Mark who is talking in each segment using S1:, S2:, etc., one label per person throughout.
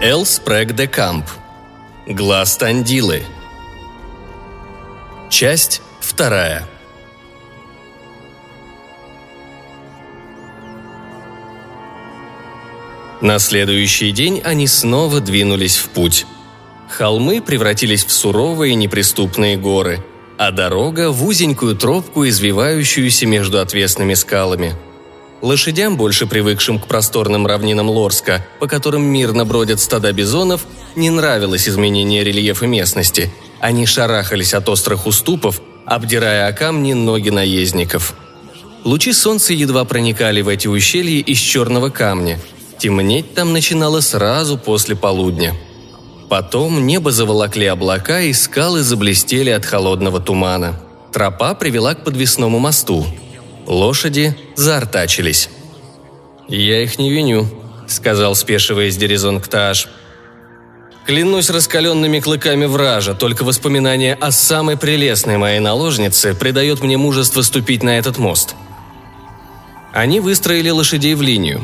S1: Эл Спрэг де Камп. Глаз Тандилы. Часть вторая. На следующий день они снова двинулись в путь. Холмы превратились в суровые неприступные горы, а дорога в узенькую тропку, извивающуюся между отвесными скалами. Лошадям, больше привыкшим к просторным равнинам Лорска, по которым мирно бродят стада бизонов, не нравилось изменение рельефа местности. Они шарахались от острых уступов, обдирая о камни ноги наездников. Лучи солнца едва проникали в эти ущелья из черного камня – Темнеть там начинало сразу после полудня. Потом небо заволокли облака, и скалы заблестели от холодного тумана. Тропа привела к подвесному мосту. Лошади заортачились. «Я их не виню», — сказал, спешиваясь Дерезонкташ. «Клянусь раскаленными клыками вража, только воспоминание о самой прелестной моей наложнице придает мне мужество ступить на этот мост». Они выстроили лошадей в линию.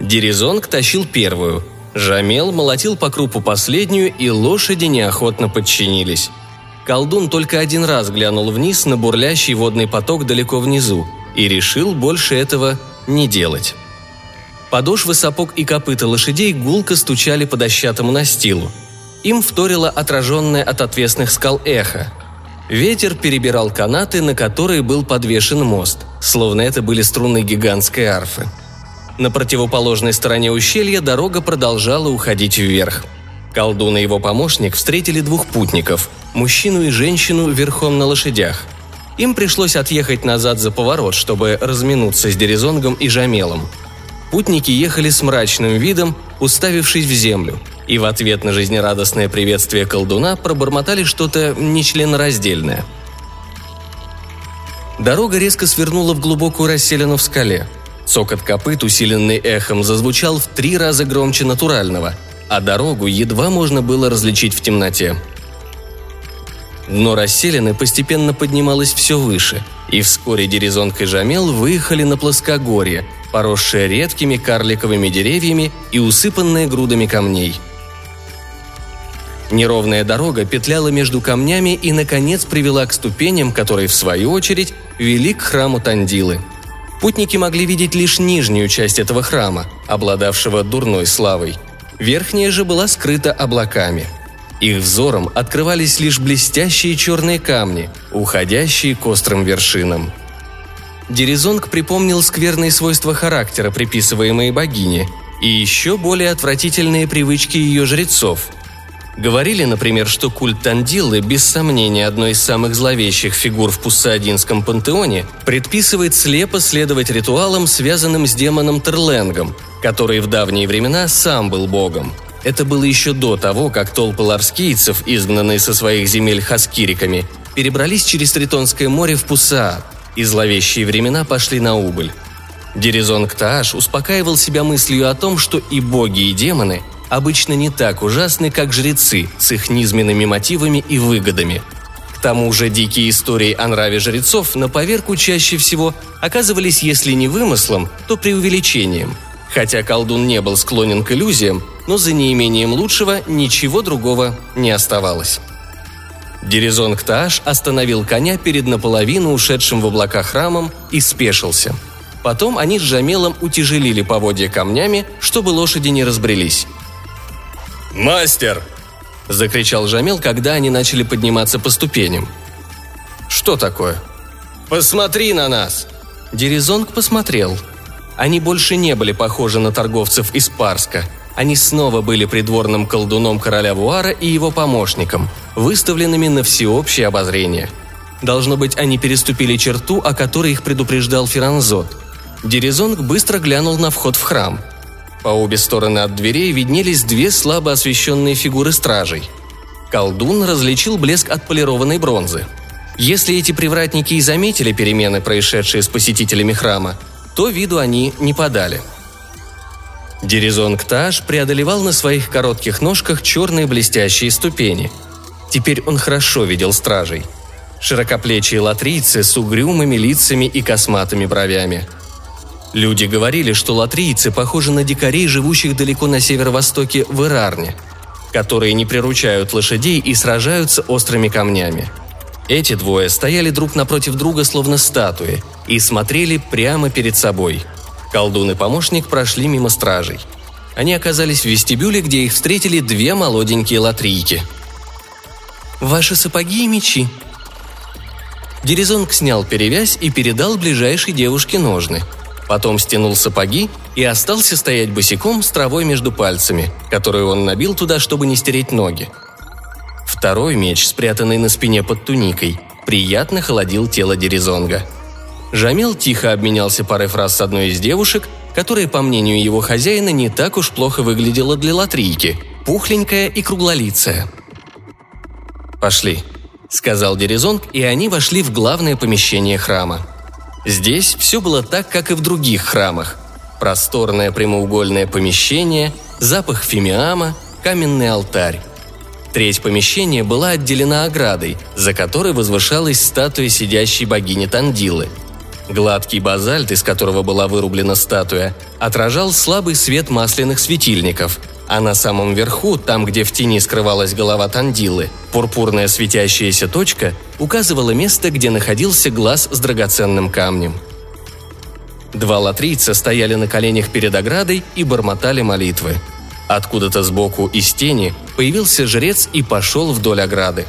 S1: Дерезонг тащил первую. Жамел молотил по крупу последнюю, и лошади неохотно подчинились. Колдун только один раз глянул вниз на бурлящий водный поток далеко внизу и решил больше этого не делать. Подошвы сапог и копыта лошадей гулко стучали по дощатому настилу. Им вторило отраженное от отвесных скал эхо. Ветер перебирал канаты, на которые был подвешен мост, словно это были струны гигантской арфы. На противоположной стороне ущелья дорога продолжала уходить вверх. Колдун и его помощник встретили двух путников – мужчину и женщину верхом на лошадях. Им пришлось отъехать назад за поворот, чтобы разминуться с Дерезонгом и Жамелом. Путники ехали с мрачным видом, уставившись в землю, и в ответ на жизнерадостное приветствие колдуна пробормотали что-то нечленораздельное. Дорога резко свернула в глубокую расселину в скале – Цокот копыт, усиленный эхом, зазвучал в три раза громче натурального, а дорогу едва можно было различить в темноте. Дно расселены постепенно поднималось все выше, и вскоре Дерезонг и Жамел выехали на плоскогорье, поросшее редкими карликовыми деревьями и усыпанное грудами камней. Неровная дорога петляла между камнями и, наконец, привела к ступеням, которые, в свою очередь, вели к храму Тандилы – Путники могли видеть лишь нижнюю часть этого храма, обладавшего дурной славой. Верхняя же была скрыта облаками. Их взором открывались лишь блестящие черные камни, уходящие к острым вершинам. Дерезонг припомнил скверные свойства характера, приписываемые богине, и еще более отвратительные привычки ее жрецов – Говорили, например, что культ Тандилы, без сомнения одной из самых зловещих фигур в Пуссаадинском пантеоне, предписывает слепо следовать ритуалам, связанным с демоном Терленгом, который в давние времена сам был богом. Это было еще до того, как толпы ларскийцев, изгнанные со своих земель хаскириками, перебрались через Тритонское море в Пусаад, и зловещие времена пошли на убыль. Дерезонг Тааш успокаивал себя мыслью о том, что и боги, и демоны обычно не так ужасны, как жрецы с их низменными мотивами и выгодами. К тому же дикие истории о нраве жрецов на поверку чаще всего оказывались, если не вымыслом, то преувеличением. Хотя колдун не был склонен к иллюзиям, но за неимением лучшего ничего другого не оставалось. Дерезон Ктааш остановил коня перед наполовину ушедшим в облака храмом и спешился. Потом они с Жамелом утяжелили поводья камнями, чтобы лошади не разбрелись.
S2: «Мастер!» – закричал Жамил, когда они начали подниматься по ступеням.
S1: «Что такое?»
S2: «Посмотри на нас!»
S1: Дерезонг посмотрел. Они больше не были похожи на торговцев из Парска. Они снова были придворным колдуном короля Вуара и его помощником, выставленными на всеобщее обозрение. Должно быть, они переступили черту, о которой их предупреждал Феранзот. Дерезонг быстро глянул на вход в храм – по обе стороны от дверей виднелись две слабо освещенные фигуры стражей. Колдун различил блеск отполированной бронзы. Если эти привратники и заметили перемены, происшедшие с посетителями храма, то виду они не подали. Дерезон Кташ преодолевал на своих коротких ножках черные блестящие ступени. Теперь он хорошо видел стражей. Широкоплечие латрийцы с угрюмыми лицами и косматыми бровями – Люди говорили, что латрийцы похожи на дикарей, живущих далеко на северо-востоке в Ирарне, которые не приручают лошадей и сражаются острыми камнями. Эти двое стояли друг напротив друга, словно статуи, и смотрели прямо перед собой. Колдун и помощник прошли мимо стражей. Они оказались в вестибюле, где их встретили две молоденькие латрийки. «Ваши сапоги и мечи», Дерезонг снял перевязь и передал ближайшей девушке ножны. Потом стянул сапоги и остался стоять босиком с травой между пальцами, которую он набил туда, чтобы не стереть ноги. Второй меч, спрятанный на спине под туникой, приятно холодил тело Дерезонга. Жамил тихо обменялся парой фраз с одной из девушек, которая, по мнению его хозяина, не так уж плохо выглядела для латрийки, пухленькая и круглолицая. «Пошли», — сказал Дерезонг, и они вошли в главное помещение храма. Здесь все было так, как и в других храмах. Просторное прямоугольное помещение, запах фимиама, каменный алтарь. Треть помещения была отделена оградой, за которой возвышалась статуя сидящей богини Тандилы. Гладкий базальт, из которого была вырублена статуя, отражал слабый свет масляных светильников – а на самом верху, там, где в тени скрывалась голова Тандилы, пурпурная светящаяся точка указывала место, где находился глаз с драгоценным камнем. Два латрийца стояли на коленях перед оградой и бормотали молитвы. Откуда-то сбоку из тени появился жрец и пошел вдоль ограды.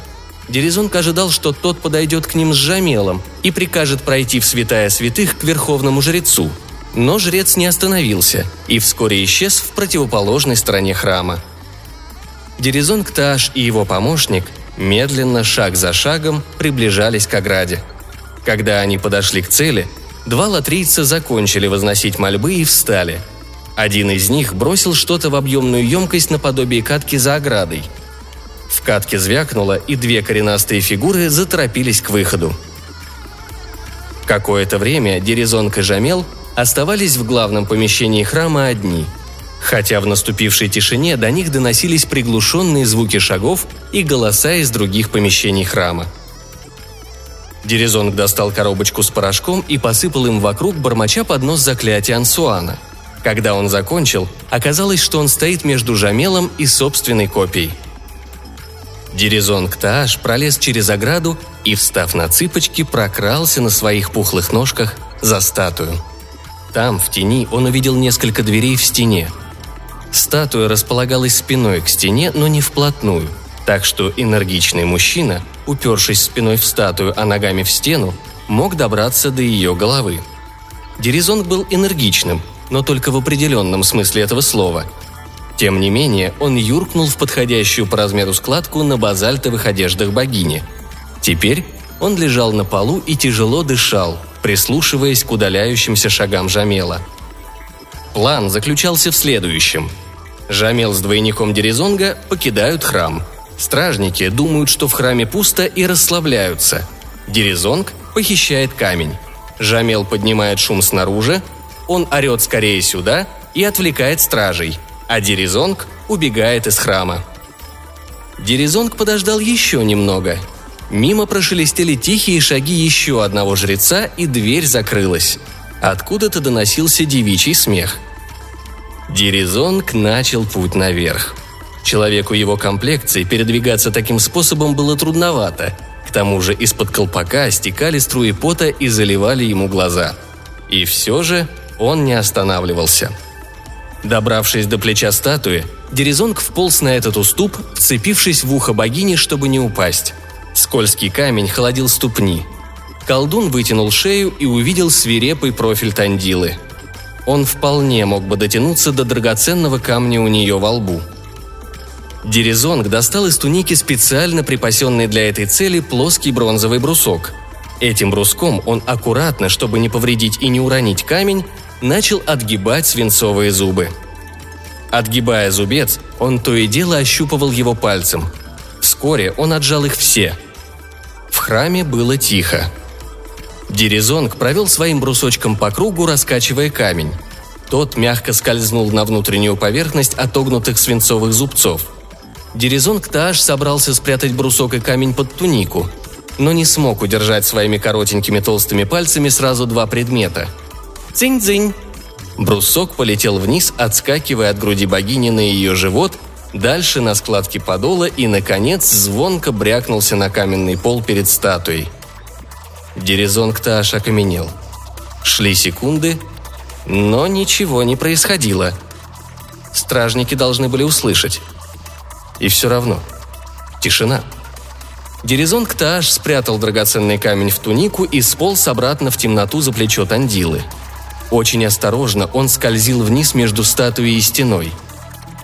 S1: Дерезонг ожидал, что тот подойдет к ним с жамелом и прикажет пройти в святая святых к верховному жрецу – но жрец не остановился и вскоре исчез в противоположной стороне храма. Дерезон Кташ и его помощник медленно, шаг за шагом, приближались к ограде. Когда они подошли к цели, два латрийца закончили возносить мольбы и встали. Один из них бросил что-то в объемную емкость наподобие катки за оградой. В катке звякнуло, и две коренастые фигуры заторопились к выходу. Какое-то время Дерезонг и Жамел оставались в главном помещении храма одни. Хотя в наступившей тишине до них доносились приглушенные звуки шагов и голоса из других помещений храма. Дерезонг достал коробочку с порошком и посыпал им вокруг, бормоча под нос заклятия Ансуана. Когда он закончил, оказалось, что он стоит между Жамелом и собственной копией. Дерезонг Тааш пролез через ограду и, встав на цыпочки, прокрался на своих пухлых ножках за статую – там, в тени, он увидел несколько дверей в стене. Статуя располагалась спиной к стене, но не вплотную, так что энергичный мужчина, упершись спиной в статую, а ногами в стену, мог добраться до ее головы. Деризонг был энергичным, но только в определенном смысле этого слова. Тем не менее, он юркнул в подходящую по размеру складку на базальтовых одеждах богини. Теперь он лежал на полу и тяжело дышал, прислушиваясь к удаляющимся шагам Жамела. План заключался в следующем. Жамел с двойником Дерезонга покидают храм. Стражники думают, что в храме пусто и расслабляются. Дерезонг похищает камень. Жамел поднимает шум снаружи, он орет скорее сюда и отвлекает стражей, а Дерезонг убегает из храма. Дерезонг подождал еще немного Мимо прошелестели тихие шаги еще одного жреца, и дверь закрылась. Откуда-то доносился девичий смех. Диризонг начал путь наверх. Человеку его комплекции передвигаться таким способом было трудновато. К тому же из-под колпака стекали струи пота и заливали ему глаза. И все же он не останавливался. Добравшись до плеча статуи, Дерезонг вполз на этот уступ, вцепившись в ухо богини, чтобы не упасть. Скользкий камень холодил ступни. Колдун вытянул шею и увидел свирепый профиль Тандилы. Он вполне мог бы дотянуться до драгоценного камня у нее во лбу. Дерезонг достал из туники специально припасенный для этой цели плоский бронзовый брусок. Этим бруском он аккуратно, чтобы не повредить и не уронить камень, начал отгибать свинцовые зубы. Отгибая зубец, он то и дело ощупывал его пальцем. Вскоре он отжал их все – в храме было тихо. Дерезонг провел своим брусочком по кругу, раскачивая камень. Тот мягко скользнул на внутреннюю поверхность отогнутых свинцовых зубцов. Дерезонг Тааш собрался спрятать брусок и камень под тунику, но не смог удержать своими коротенькими толстыми пальцами сразу два предмета. «Цинь-дзинь!» Брусок полетел вниз, отскакивая от груди богини на ее живот, дальше на складки подола и, наконец, звонко брякнулся на каменный пол перед статуей. Дерезонг Тааш окаменел. Шли секунды, но ничего не происходило. Стражники должны были услышать. И все равно. Тишина. Дерезонг Тааш спрятал драгоценный камень в тунику и сполз обратно в темноту за плечо Тандилы – очень осторожно он скользил вниз между статуей и стеной.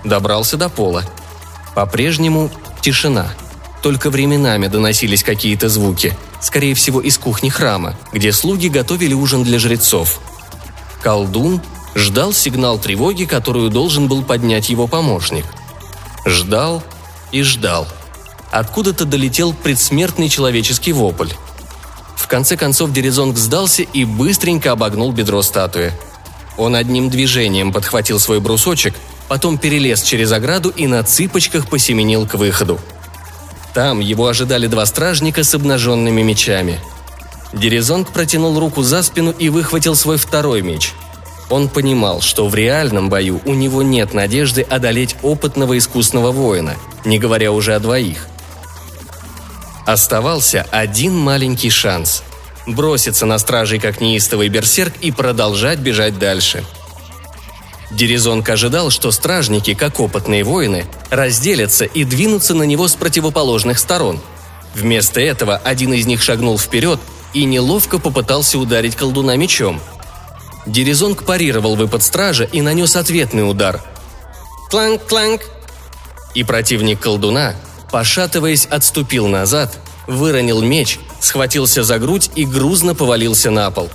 S1: Добрался до пола. По-прежнему тишина. Только временами доносились какие-то звуки, скорее всего из кухни храма, где слуги готовили ужин для жрецов. Колдун ждал сигнал тревоги, которую должен был поднять его помощник. Ждал и ждал. Откуда-то долетел предсмертный человеческий вопль – в конце концов Дерезонг сдался и быстренько обогнул бедро статуи. Он одним движением подхватил свой брусочек, потом перелез через ограду и на цыпочках посеменил к выходу. Там его ожидали два стражника с обнаженными мечами. Дерезонг протянул руку за спину и выхватил свой второй меч. Он понимал, что в реальном бою у него нет надежды одолеть опытного искусного воина, не говоря уже о двоих. Оставался один маленький шанс – броситься на стражей как неистовый берсерк и продолжать бежать дальше. Дерезонг ожидал, что стражники, как опытные воины, разделятся и двинутся на него с противоположных сторон. Вместо этого один из них шагнул вперед и неловко попытался ударить колдуна мечом. Дерезонг парировал выпад стража и нанес ответный удар. Кланк-кланк! И противник колдуна, пошатываясь, отступил назад, выронил меч, схватился за грудь и грузно повалился на пол.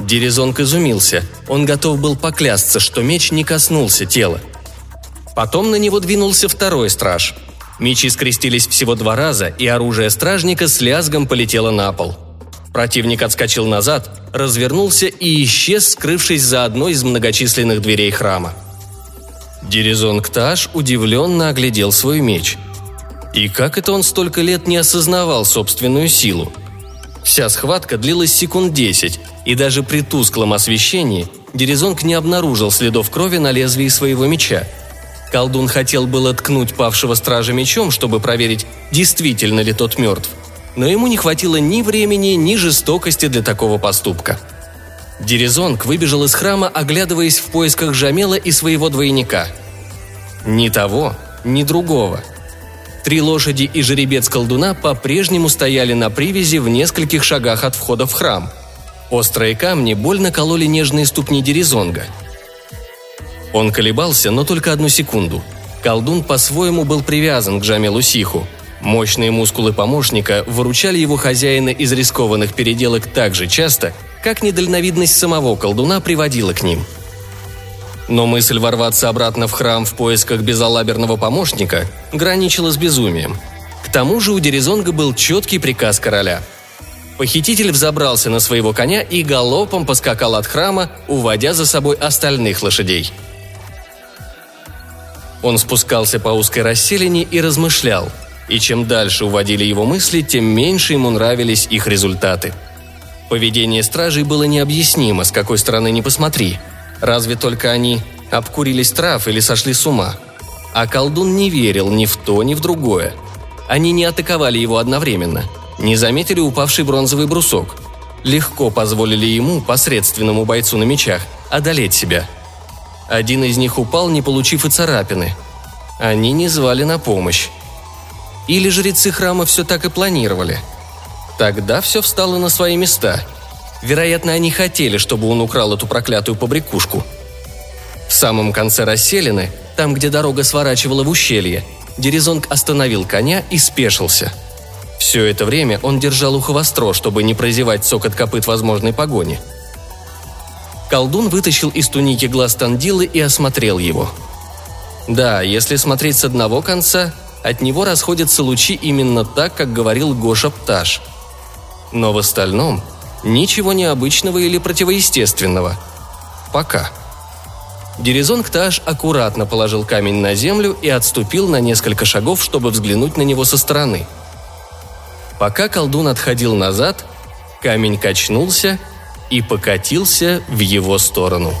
S1: Дерезонг изумился. Он готов был поклясться, что меч не коснулся тела. Потом на него двинулся второй страж. Мечи скрестились всего два раза, и оружие стражника с лязгом полетело на пол. Противник отскочил назад, развернулся и исчез, скрывшись за одной из многочисленных дверей храма. Дерезонг Таш удивленно оглядел свой меч – и как это он столько лет не осознавал собственную силу? Вся схватка длилась секунд десять, и даже при тусклом освещении Дерезонг не обнаружил следов крови на лезвии своего меча. Колдун хотел было ткнуть павшего стража мечом, чтобы проверить, действительно ли тот мертв. Но ему не хватило ни времени, ни жестокости для такого поступка. Дерезонг выбежал из храма, оглядываясь в поисках Жамела и своего двойника. Ни того, ни другого – Три лошади и жеребец колдуна по-прежнему стояли на привязи в нескольких шагах от входа в храм. Острые камни больно кололи нежные ступни Дерезонга. Он колебался, но только одну секунду. Колдун по-своему был привязан к Джамелу Сиху. Мощные мускулы помощника выручали его хозяина из рискованных переделок так же часто, как недальновидность самого колдуна приводила к ним – но мысль ворваться обратно в храм в поисках безалаберного помощника граничила с безумием. К тому же у Дерезонга был четкий приказ короля. Похититель взобрался на своего коня и галопом поскакал от храма, уводя за собой остальных лошадей. Он спускался по узкой расселине и размышлял, и чем дальше уводили его мысли, тем меньше ему нравились их результаты. Поведение стражей было необъяснимо, с какой стороны ни посмотри – Разве только они обкурились трав или сошли с ума. А колдун не верил ни в то, ни в другое. Они не атаковали его одновременно, не заметили упавший бронзовый брусок. Легко позволили ему, посредственному бойцу на мечах, одолеть себя. Один из них упал, не получив и царапины. Они не звали на помощь. Или жрецы храма все так и планировали. Тогда все встало на свои места – Вероятно, они хотели, чтобы он украл эту проклятую побрякушку. В самом конце расселены, там, где дорога сворачивала в ущелье, Дерезонг остановил коня и спешился. Все это время он держал ухо востро, чтобы не прозевать цокот копыт возможной погони. Колдун вытащил из туники глаз Тандилы и осмотрел его. Да, если смотреть с одного конца, от него расходятся лучи именно так, как говорил Гоша Пташ. Но в остальном – Ничего необычного или противоестественного. Пока. Дерезонг Таш аккуратно положил камень на землю и отступил на несколько шагов, чтобы взглянуть на него со стороны. Пока колдун отходил назад, камень качнулся и покатился в его сторону.